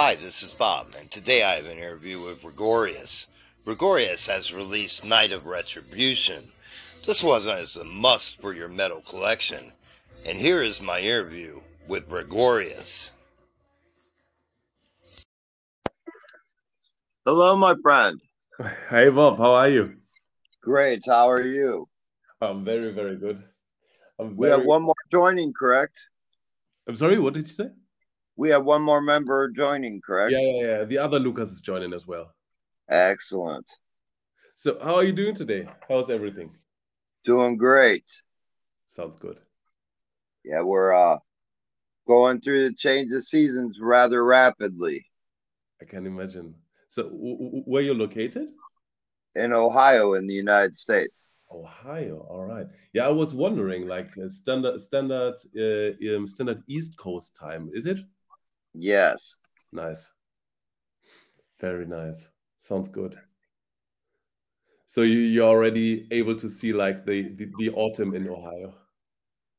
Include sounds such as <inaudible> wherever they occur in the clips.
Hi, this is Bob, and today I have an interview with Rigorious. Rigorious has released Night of Retribution. This wasn't as a must for your metal collection, and here is my interview with Rigorious. Hello, my friend. Hey, Bob, how are you? Great. How are you? I'm very, very good. I'm we have one more joining, correct? I'm sorry, what did you say? We have one more member joining, correct? Yeah, yeah, yeah. The other Lucas is joining as well. Excellent. So, how are you doing today? How's everything? Doing great. Sounds good. Yeah, we're uh going through the change of seasons rather rapidly. I can imagine. So, where you're located? In Ohio, in the United States. Ohio. All right. Yeah, I was wondering, like uh, standard standard uh, um, standard East Coast time, is it? Yes. Nice. Very nice. Sounds good. So you you're already able to see like the, the, the autumn in Ohio.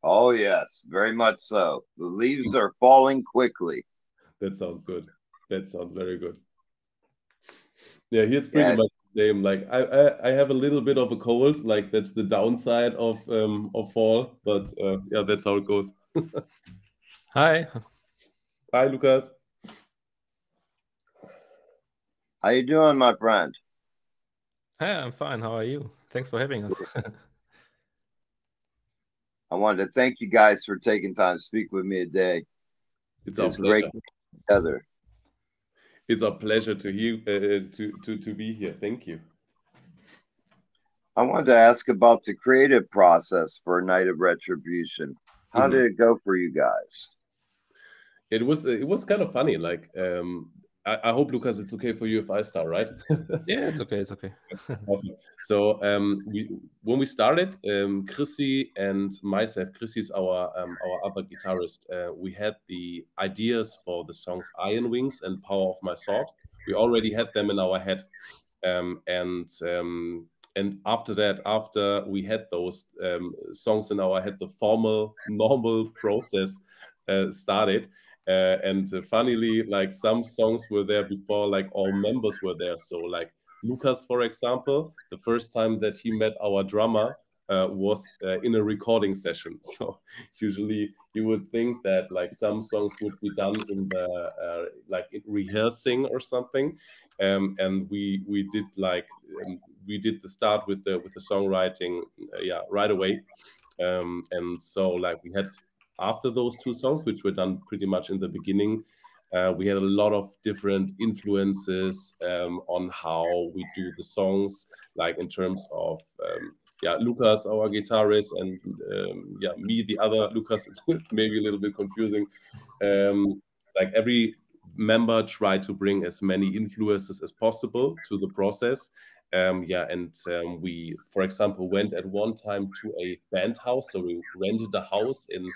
Oh yes, very much so. The leaves are falling quickly. That sounds good. That sounds very good. Yeah, here's pretty yeah. much the same. Like I, I, I have a little bit of a cold. Like that's the downside of um of fall. But uh, yeah, that's how it goes. <laughs> Hi. Hi, Lucas. How you doing, my friend? Hey, I'm fine. How are you? Thanks for having us. <laughs> I wanted to thank you guys for taking time to speak with me today. It's, it's great together. It's a pleasure to you uh, to to to be here. Thank you. I wanted to ask about the creative process for Night of Retribution. How mm-hmm. did it go for you guys? It was it was kind of funny. Like um, I, I, hope Lucas, it's okay for you if I start, right? <laughs> yeah, it's okay. It's okay. <laughs> awesome. So um, we when we started, um, Chrissy and myself, Chrissy's our um, our other guitarist. Uh, we had the ideas for the songs Iron Wings and Power of My Sword. We already had them in our head, um, and um, and after that, after we had those um, songs in our head, the formal normal process uh, started uh, and uh, funnily, like some songs were there before, like all members were there. So, like Lucas, for example, the first time that he met our drummer uh, was uh, in a recording session. <laughs> So usually you would think that like some songs would be done in the uh, like in rehearsing or something, um, and we we did like um, we did the start with the with the songwriting, uh, yeah, right away. Um, and so like we had after those two songs, which were done pretty much in the beginning. Uh, we had a lot of different influences um, on how we do the songs, like in terms of um, yeah, Lucas, our guitarist, and um, yeah, me, the other Lucas. It's <laughs> maybe a little bit confusing. Um, like every member tried to bring as many influences as possible to the process. Um, yeah, and um, we, for example, went at one time to a band house. So we rented a house in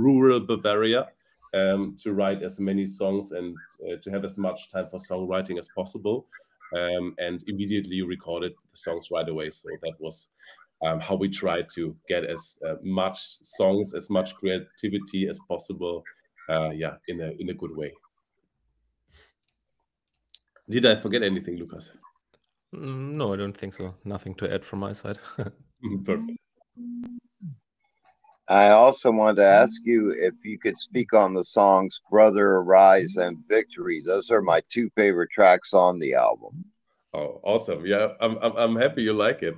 rural Bavaria um, to write as many songs and uh, to have as much time for songwriting as possible. Um, and immediately recorded the songs right away. So that was um, how we tried to get as uh, much songs, as much creativity as possible. Uh, yeah, in a in a good way. Did I forget anything, Lucas? Mm, no, I don't think so. Nothing to add from my side. <laughs> <laughs> Perfect. I also wanted to ask you if you could speak on the songs Brother Arise and Victory. Those are my two favorite tracks on the album. Oh, awesome. Yeah, I'm, I'm, I'm happy you like it.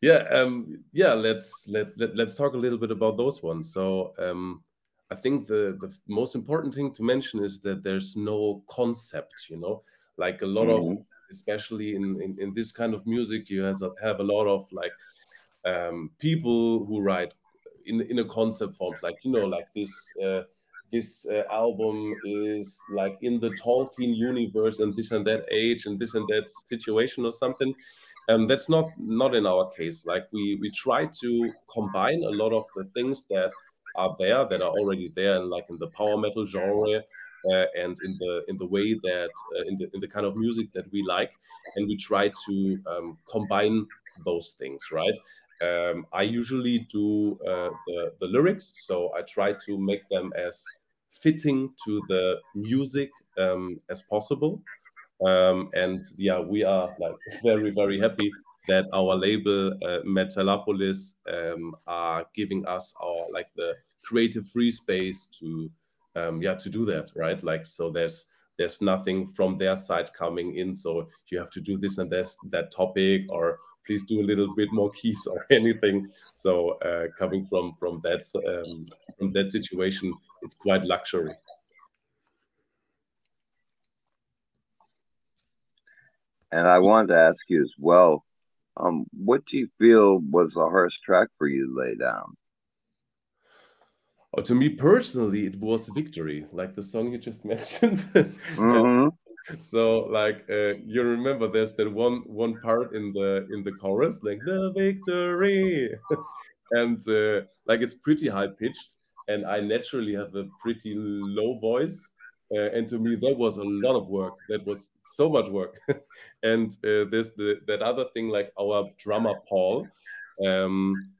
Yeah, um, yeah, let's let, let, let's talk a little bit about those ones. So, um, I think the the most important thing to mention is that there's no concept, you know, like a lot mm-hmm. of especially in, in, in this kind of music, you has a, have a lot of like um, people who write in in a concept forms like you know like this uh, this uh, album is like in the Tolkien universe and this and that age and this and that situation or something. Um, that's not not in our case. Like we we try to combine a lot of the things that are there that are already there, and like in the power metal genre, uh, and in the in the way that uh, in the in the kind of music that we like, and we try to um, combine those things, right? Um, I usually do uh, the, the lyrics, so I try to make them as fitting to the music um, as possible. Um, and yeah, we are like very very happy that our label uh, Metalopolis um, are giving us our like the creative free space to um, yeah to do that right like so there's there's nothing from their side coming in so you have to do this and this that topic or please do a little bit more <laughs> keys or anything. So uh, coming from from that um, from that situation it's quite luxury. And i wanted to ask you as well um, what do you feel was the hardest track for you to lay down Oh, to me personally, it was victory, like the song you just <laughs> mentioned. mm-hmm. so, like uh, you remember, there's that one one part in the in the chorus, like the victory, <laughs> and uh, like it's pretty high pitched, and I naturally have a pretty low voice. Uh, and to me, that was a lot of work. That was so much work. <laughs> and uh, there's the that other thing, like our drummer Paul. Um,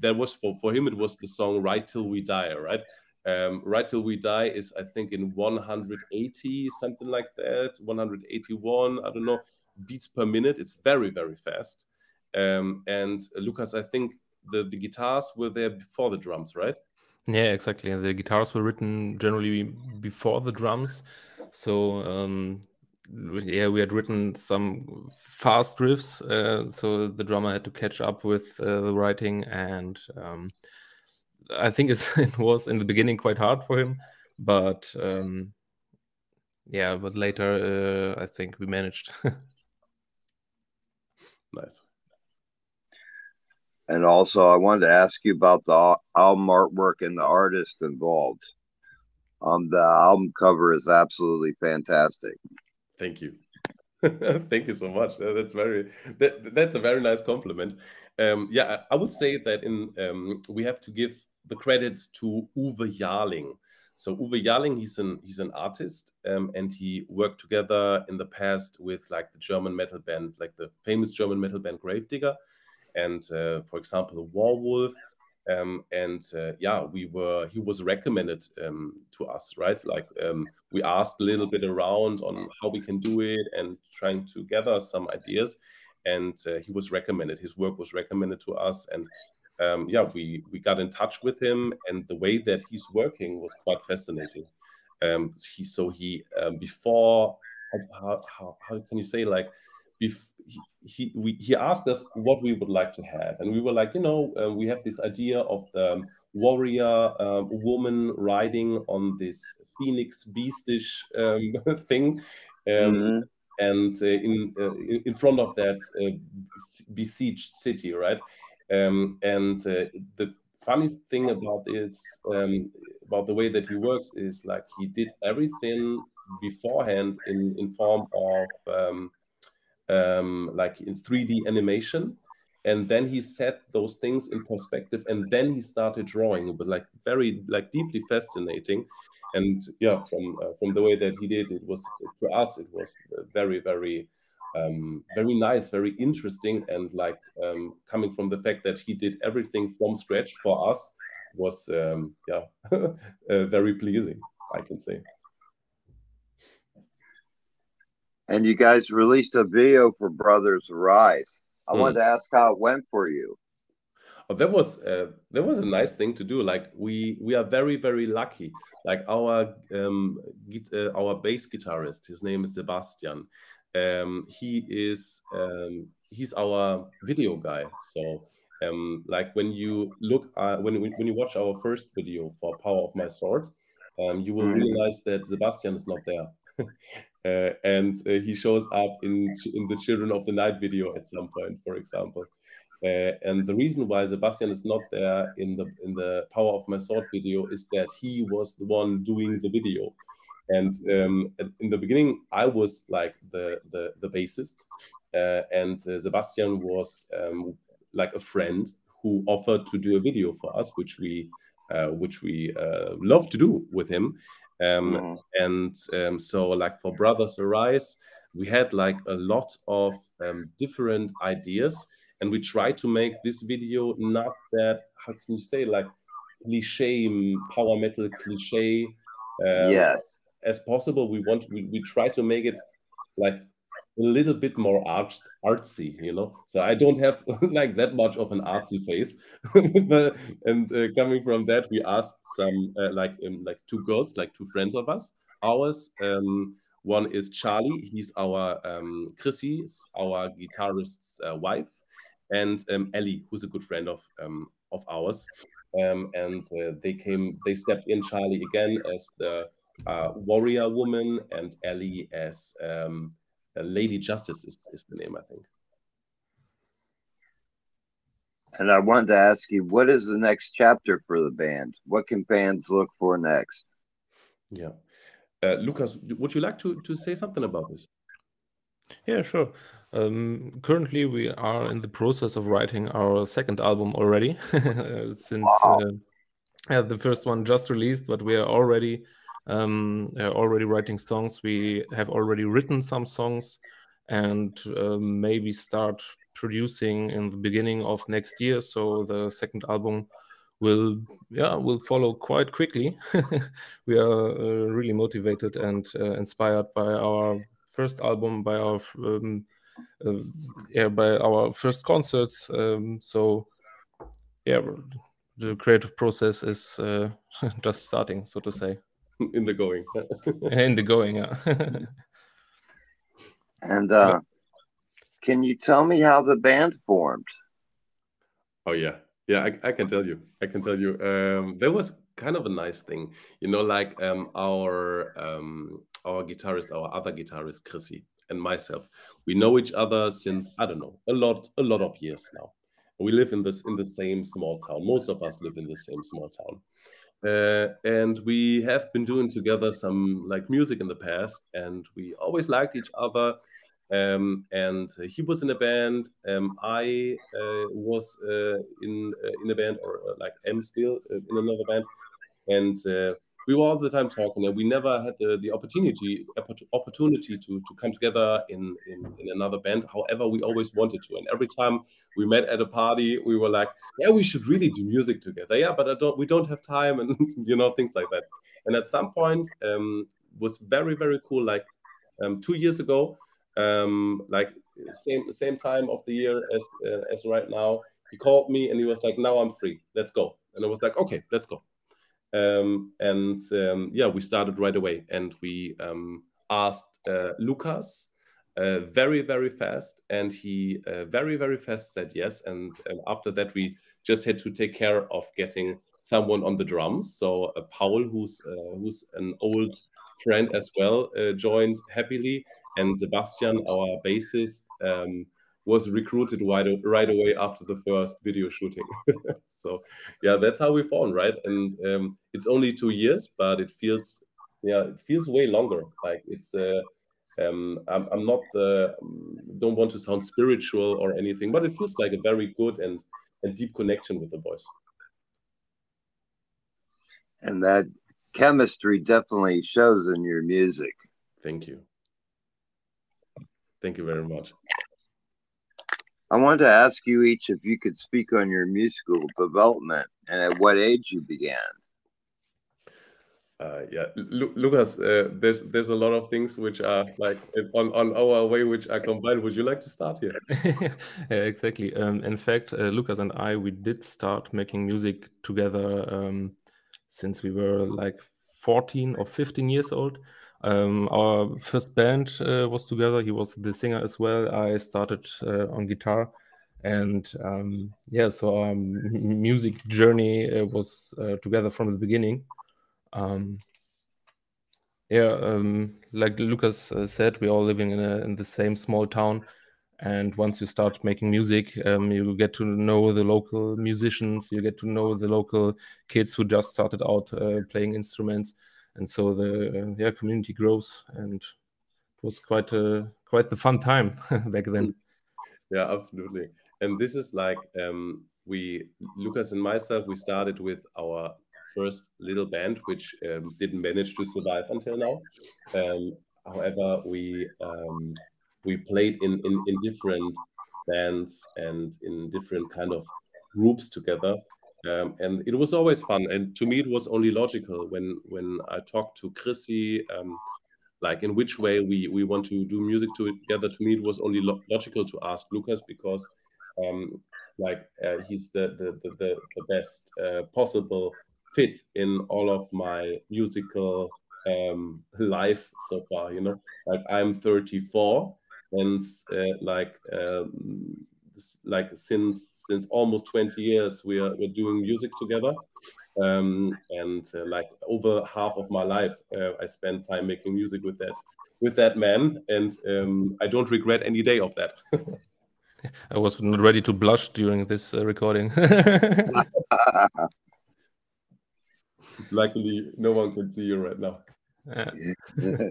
that was for for him it was the song right till we die right? Um, right till we die is i think in 180 something like that 181 i don't know beats per minute. It's very very fast. Um, and lucas i think the the guitars were there before the drums right? Yeah exactly. The guitars were written generally before the drums. So um, yeah, we had written some fast riffs, uh, so the drummer had to catch up with uh, the writing, and um, I think <laughs> it was in the beginning quite hard for him, but um, yeah, but later uh, I think we managed. <laughs> nice. And also, I wanted to ask you about the album artwork and the artist involved. Um, the album cover is absolutely fantastic. Thank you. <laughs> Thank you so much. That's very that, that's a very nice compliment. Um, yeah, I would say that in um, we have to give the credits to Uwe Jarling. So Uwe Jarling, he's an he's an artist, um, and he worked together in the past with like the German metal band, like the famous German metal band Grave Digger, and uh, for example, the Warwolf. Um, and uh, yeah, we were he was recommended um, to us, right? Like um, we asked a little bit around on how we can do it and trying to gather some ideas. And uh, he was recommended. His work was recommended to us, and um, yeah, we we got in touch with him. And the way that he's working was quite fascinating. Um, he so he um, before how, how how can you say like bef- he, he, we, he asked us what we would like to have. And we were like, you know, uh, we have this idea of the warrior uh, woman riding on this phoenix beastish um, <laughs> thing. Um, mm-hmm. And uh, in, uh, in front of that uh, besieged city, right? Um, and uh, the funniest thing about it, um, about the way that he works, is like he did everything beforehand in in form of um, like in 3D animation. And then he set those things in perspective, and then he started drawing. It was like very, like deeply fascinating, and yeah, from uh, from the way that he did, it was to us, it was very, very, um, very nice, very interesting, and like um, coming from the fact that he did everything from scratch for us was um, yeah, <laughs> uh, very pleasing, I can say. And you guys released a video for Brothers Rise. I mm. wanted to ask how it went for you. Oh, that was uh, that was a nice thing to do. Like we we are very very lucky. Like our um, uh, our bass guitarist, his name is Sebastian. Um, he is um, he's our video guy. So um, like when you look uh, when when you watch our first video for Power of My Sword, um, you will mm. realize that Sebastian is not there. <laughs> uh, and uh, he shows up in in the Children of the Night video at some point, for example. Uh, and the reason why Sebastian is not there in the in the Power of My Sword video is that he was the one doing the video. And um, in the beginning, I was like the the, the bassist, uh, and uh, Sebastian was um, like a friend who offered to do a video for us, which we uh, which we love to do with him. Um, mm. And um, so, like for Brothers Arise, we had like a lot of um, different ideas, and we tried to make this video not that how can you say like cliche power metal cliche Um, yes. As possible, we want we, we try to make it like a little bit more art, artsy, you know. So I don't have <laughs> like that much of an artsy face. <laughs> and uh, coming from that, we asked some uh, like um, like two girls, like two friends of us, ours. Um, one is Charlie. He's our um, Chrissy's our guitarist's uh, wife, and um, Ellie, who's a good friend of um, of ours. Um, and uh, they came, they stepped in Charlie again as the uh, warrior woman, and Ellie as um, Lady Justice is, is the name, I think. And I wanted to ask you, what is the next chapter for the band? What can bands look for next? Yeah. Uh, Lucas, would you like to, to say something about this? Yeah, sure. Um, currently, we are in the process of writing our second album already. <laughs> Since wow. uh, yeah, the first one just released, but we are already um, uh, already writing songs. We have already written some songs, and uh, maybe start producing in the beginning of next year. So the second album will yeah will follow quite quickly. <laughs> we are uh, really motivated and uh, inspired by our first album, by our um, uh, yeah by our first concerts. Um, so yeah, the creative process is uh, <laughs> just starting, so to say. <laughs> In the going. <laughs> In the going, yeah. <laughs> and uh, can you tell me how the band formed? Oh yeah, yeah, I, I can tell you. I can tell you. Um, there was kind of a nice thing, you know, like um, our um, our guitarist, our other guitarist, Chrissy, and myself. We know each other since I don't know a lot, a lot of years now. We live in this in the same small town. Most of us live in the same small town, uh, and we have been doing together some like music in the past, and we always liked each other um, and he was in a band. Um, I uh, was uh, in uh, in a band, or uh, like am still uh, in another band, and uh, we were all the time talking. And we never had the, the opportunity opportunity to to come together in, in in another band. However, we always wanted to. And every time we met at a party, we were like, "Yeah, we should really do music together." Yeah, but I don't. We don't have time, <laughs> and you know things like that. And at some point, um, was very very cool. Like um, two years ago um, like same same time of the year as uh, as right now. He called me and he was like, "Now I'm free. Let's go." And I was like, "Okay, let's go." Um, and um, yeah, we started right away, and we um, asked uh, Lucas uh, very very fast, and he uh, very very fast said yes. And, after that, we just had to take care of getting someone on the drums. So uh, Paul, who's uh, who's an old friend as well, uh, joined happily and Sebastian, our bassist, um, was recruited right, right away after the first video shooting. <laughs> so yeah, that's how we found, right? And um, it's only two years, but it feels yeah, it feels way longer. Like it's uh, um, I'm, I'm not the don't want to sound spiritual or anything, but it feels like a very good and and deep connection with the boys. And that chemistry definitely shows in your music. Thank you. Thank you very much. I wanted to ask you each if you could speak on your musical development and at what age you began. Uh, yeah, Lu Lucas, uh, there's there's a lot of things which are like on, on our way which are combined. Would you like to start here? <laughs> yeah, exactly. Um, in fact, uh, Lucas and I we did start making music together um, since we were like 14 or 15 years old. Um, our first band uh, was together. He was the singer as well. I started uh, on guitar, and um, yeah, so our music journey uh, was uh, together from the beginning. Um, yeah, um, like Lucas uh, said, we're all living in, a, in the same small town, and once you start making music, um, you get to know the local musicians. You get to know the local kids who just started out uh, playing instruments and so the yeah community grows and it was quite a quite the fun time <laughs> back then. <laughs> Yeah absolutely. And this is like um, we lucas and myself we started with our first little band which um, didn't manage to survive until now. Um, however we um, we played in, in in different bands and in different kind of groups together Um, and it was always fun. And to me, it was only logical when when I talked to Chrissy, um, like in which way we we want to do music together. To me, it was only lo logical to ask Lucas because, um, like, uh, he's the the the, the, the best uh, possible fit in all of my musical um, life so far. You know, like I'm 34, and uh, like um, like since since almost 20 years we are we're doing music together. Um, and uh, like over half of my life uh, i spent time making music with that with that man. And um, i don't regret any day of that. <laughs> I was not ready to blush during this uh, recording. <laughs> Luckily no one can see you right now. Yeah. <laughs>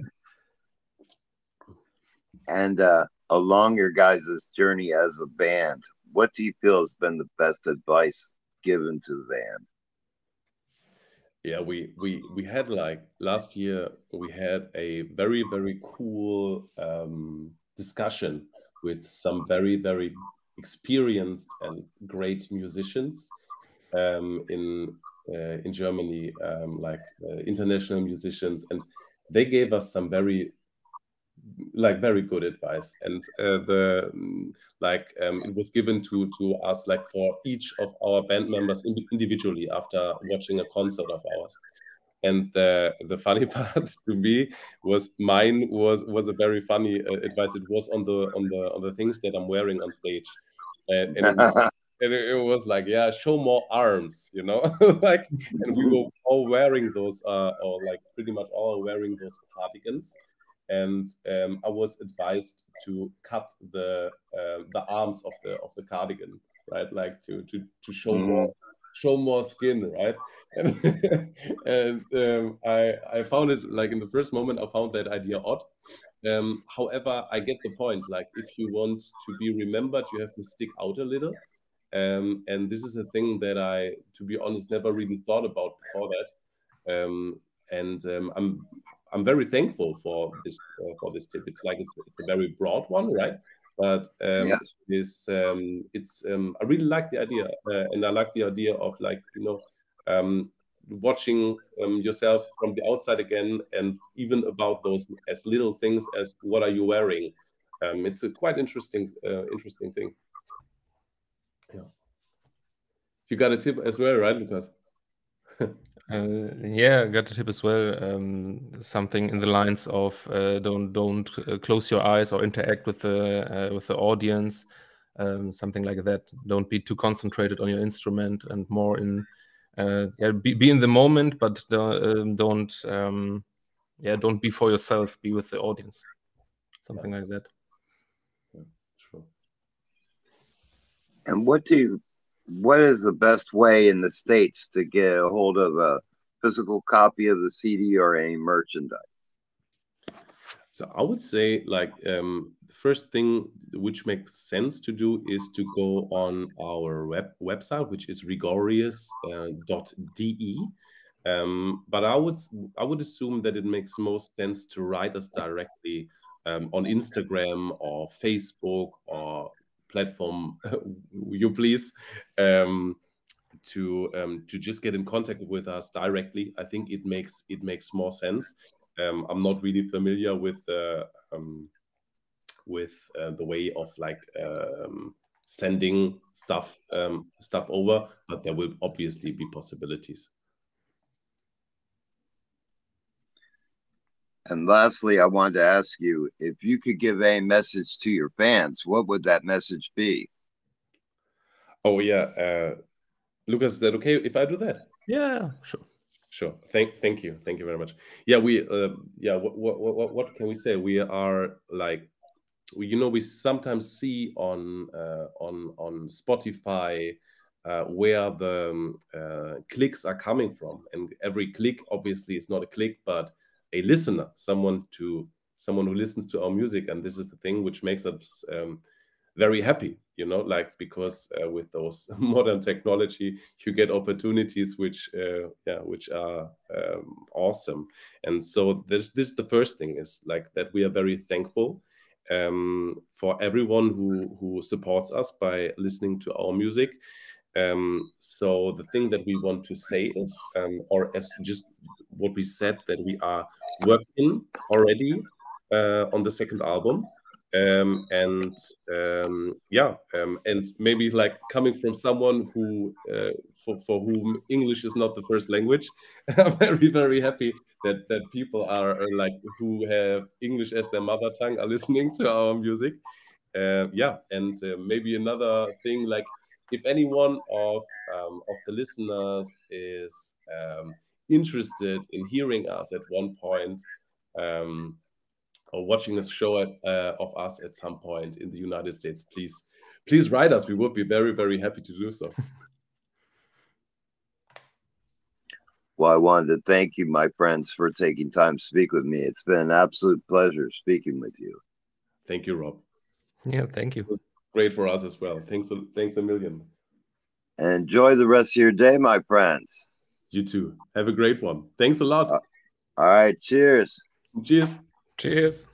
and uh along your guys' journey as a band, what do you feel has been the best advice given to the band? Yeah, we we we had like last year we had a very very cool um, discussion with some very very experienced and great musicians um, in uh, in Germany, um, like uh, international musicians, and they gave us some very like very good advice. And uh, the like um, it was given to to us like for each of our band members individually after watching a concert of ours. And the the funny <laughs> part to me was mine was was a very funny uh, advice. It was on the on the on the things that i'm wearing on stage. And, and, <laughs> it, and it, was like yeah show more arms you know? <laughs> Like and we were all wearing those uh or like pretty much all wearing those cardigans and um, I was advised to cut the uh, the arms of the of the cardigan, right? Like to to to show mm. more show more skin, right? And, <laughs> and um, I I found it like in the first moment I found that idea odd. Um, however, I get the point. Like if you want to be remembered, you have to stick out a little. Um, and this is a thing that I, to be honest, never really thought about before that. Um, and um, I'm I'm very thankful for this uh, for this tip. It's like it's, it's, a very broad one, right? But um, yes. it's um, it's um, I really like the idea, uh, and I like the idea of like you know um, watching um, yourself from the outside again, and even about those as little things as what are you wearing. Um, it's a quite interesting uh, interesting thing. Yeah, you got a tip as well, right, Lucas? <laughs> Uh, yeah, I got a tip as well. Um, something in the lines of uh, don't don't uh, close your eyes or interact with the uh, with the audience. Um, something like that. Don't be too concentrated on your instrument and more in uh, yeah be, be in the moment, but um, don't um, yeah don't be for yourself. Be with the audience. Something like that. Yeah, sure. And what do you what is the best way in the states to get a hold of a physical copy of the CD or any merchandise? So I would say, like, um, the first thing which makes sense to do is to go on our web website, which is rigorious.de. Uh, um, but I would I would assume that it makes most sense to write us directly um, on Instagram or Facebook or platform <laughs> you please um, to um, to just get in contact with us directly. I think it makes it makes more sense. Um, I'm not really familiar with uh, um, with uh, the way of like um, sending stuff um, stuff over, but there will obviously be possibilities. And lastly, I wanted to ask you if you could give a message to your fans, what would that message be? Oh yeah, uh, Lucas, is that okay if I do that? Yeah, sure. Sure. Thank, thank you, thank you very much. Yeah, we, uh, yeah. What, what, what, what can we say? We are like, we, you know, we sometimes see on uh, on on Spotify uh, where the um, uh, clicks are coming from, and every click obviously is not a click, but a listener, someone to someone who listens to our music, and this is the thing which makes us um, very happy. You know, like because uh, with those <laughs> modern technology, you get opportunities which, uh, yeah, which are um, awesome. And so this, this the first thing is like that we are very thankful um, for everyone who who supports us by listening to our music Um, so the thing that we want to say is, um, or as just what we said, that we are working already uh, on the second album. Um, and um, yeah, um, and maybe like coming from someone who, uh, for, for whom English is not the first language, <laughs> I'm very very happy that that people are, are like who have English as their mother tongue are listening to our music. Uh, yeah, and uh, maybe another thing like if anyone of um, of the listeners is um, interested in hearing us at one point um, or watching a show at, uh, of us at some point in the United States, please please write us. We would be very very happy to do so. <laughs> Well, I wanted to thank you, my friends, for taking time to speak with me. It's been an absolute pleasure speaking with you. Thank you, Rob. Yeah, thank you. It was great for us as well. Thanks, a, thanks a million. Enjoy the rest of your day, my friends. You too. Have a great one. Thanks a lot. Uh, all right. Cheers. Cheers. Cheers.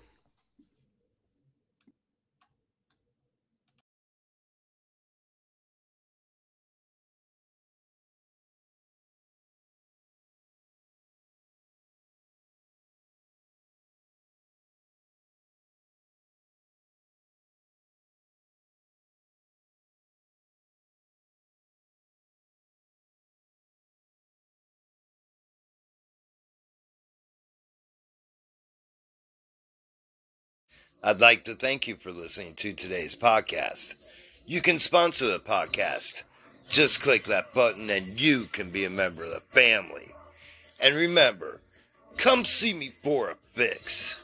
I'd like to thank you for listening to today's podcast. You can sponsor the podcast. Just click that button and you can be a member of the family. And remember, come see me for a fix.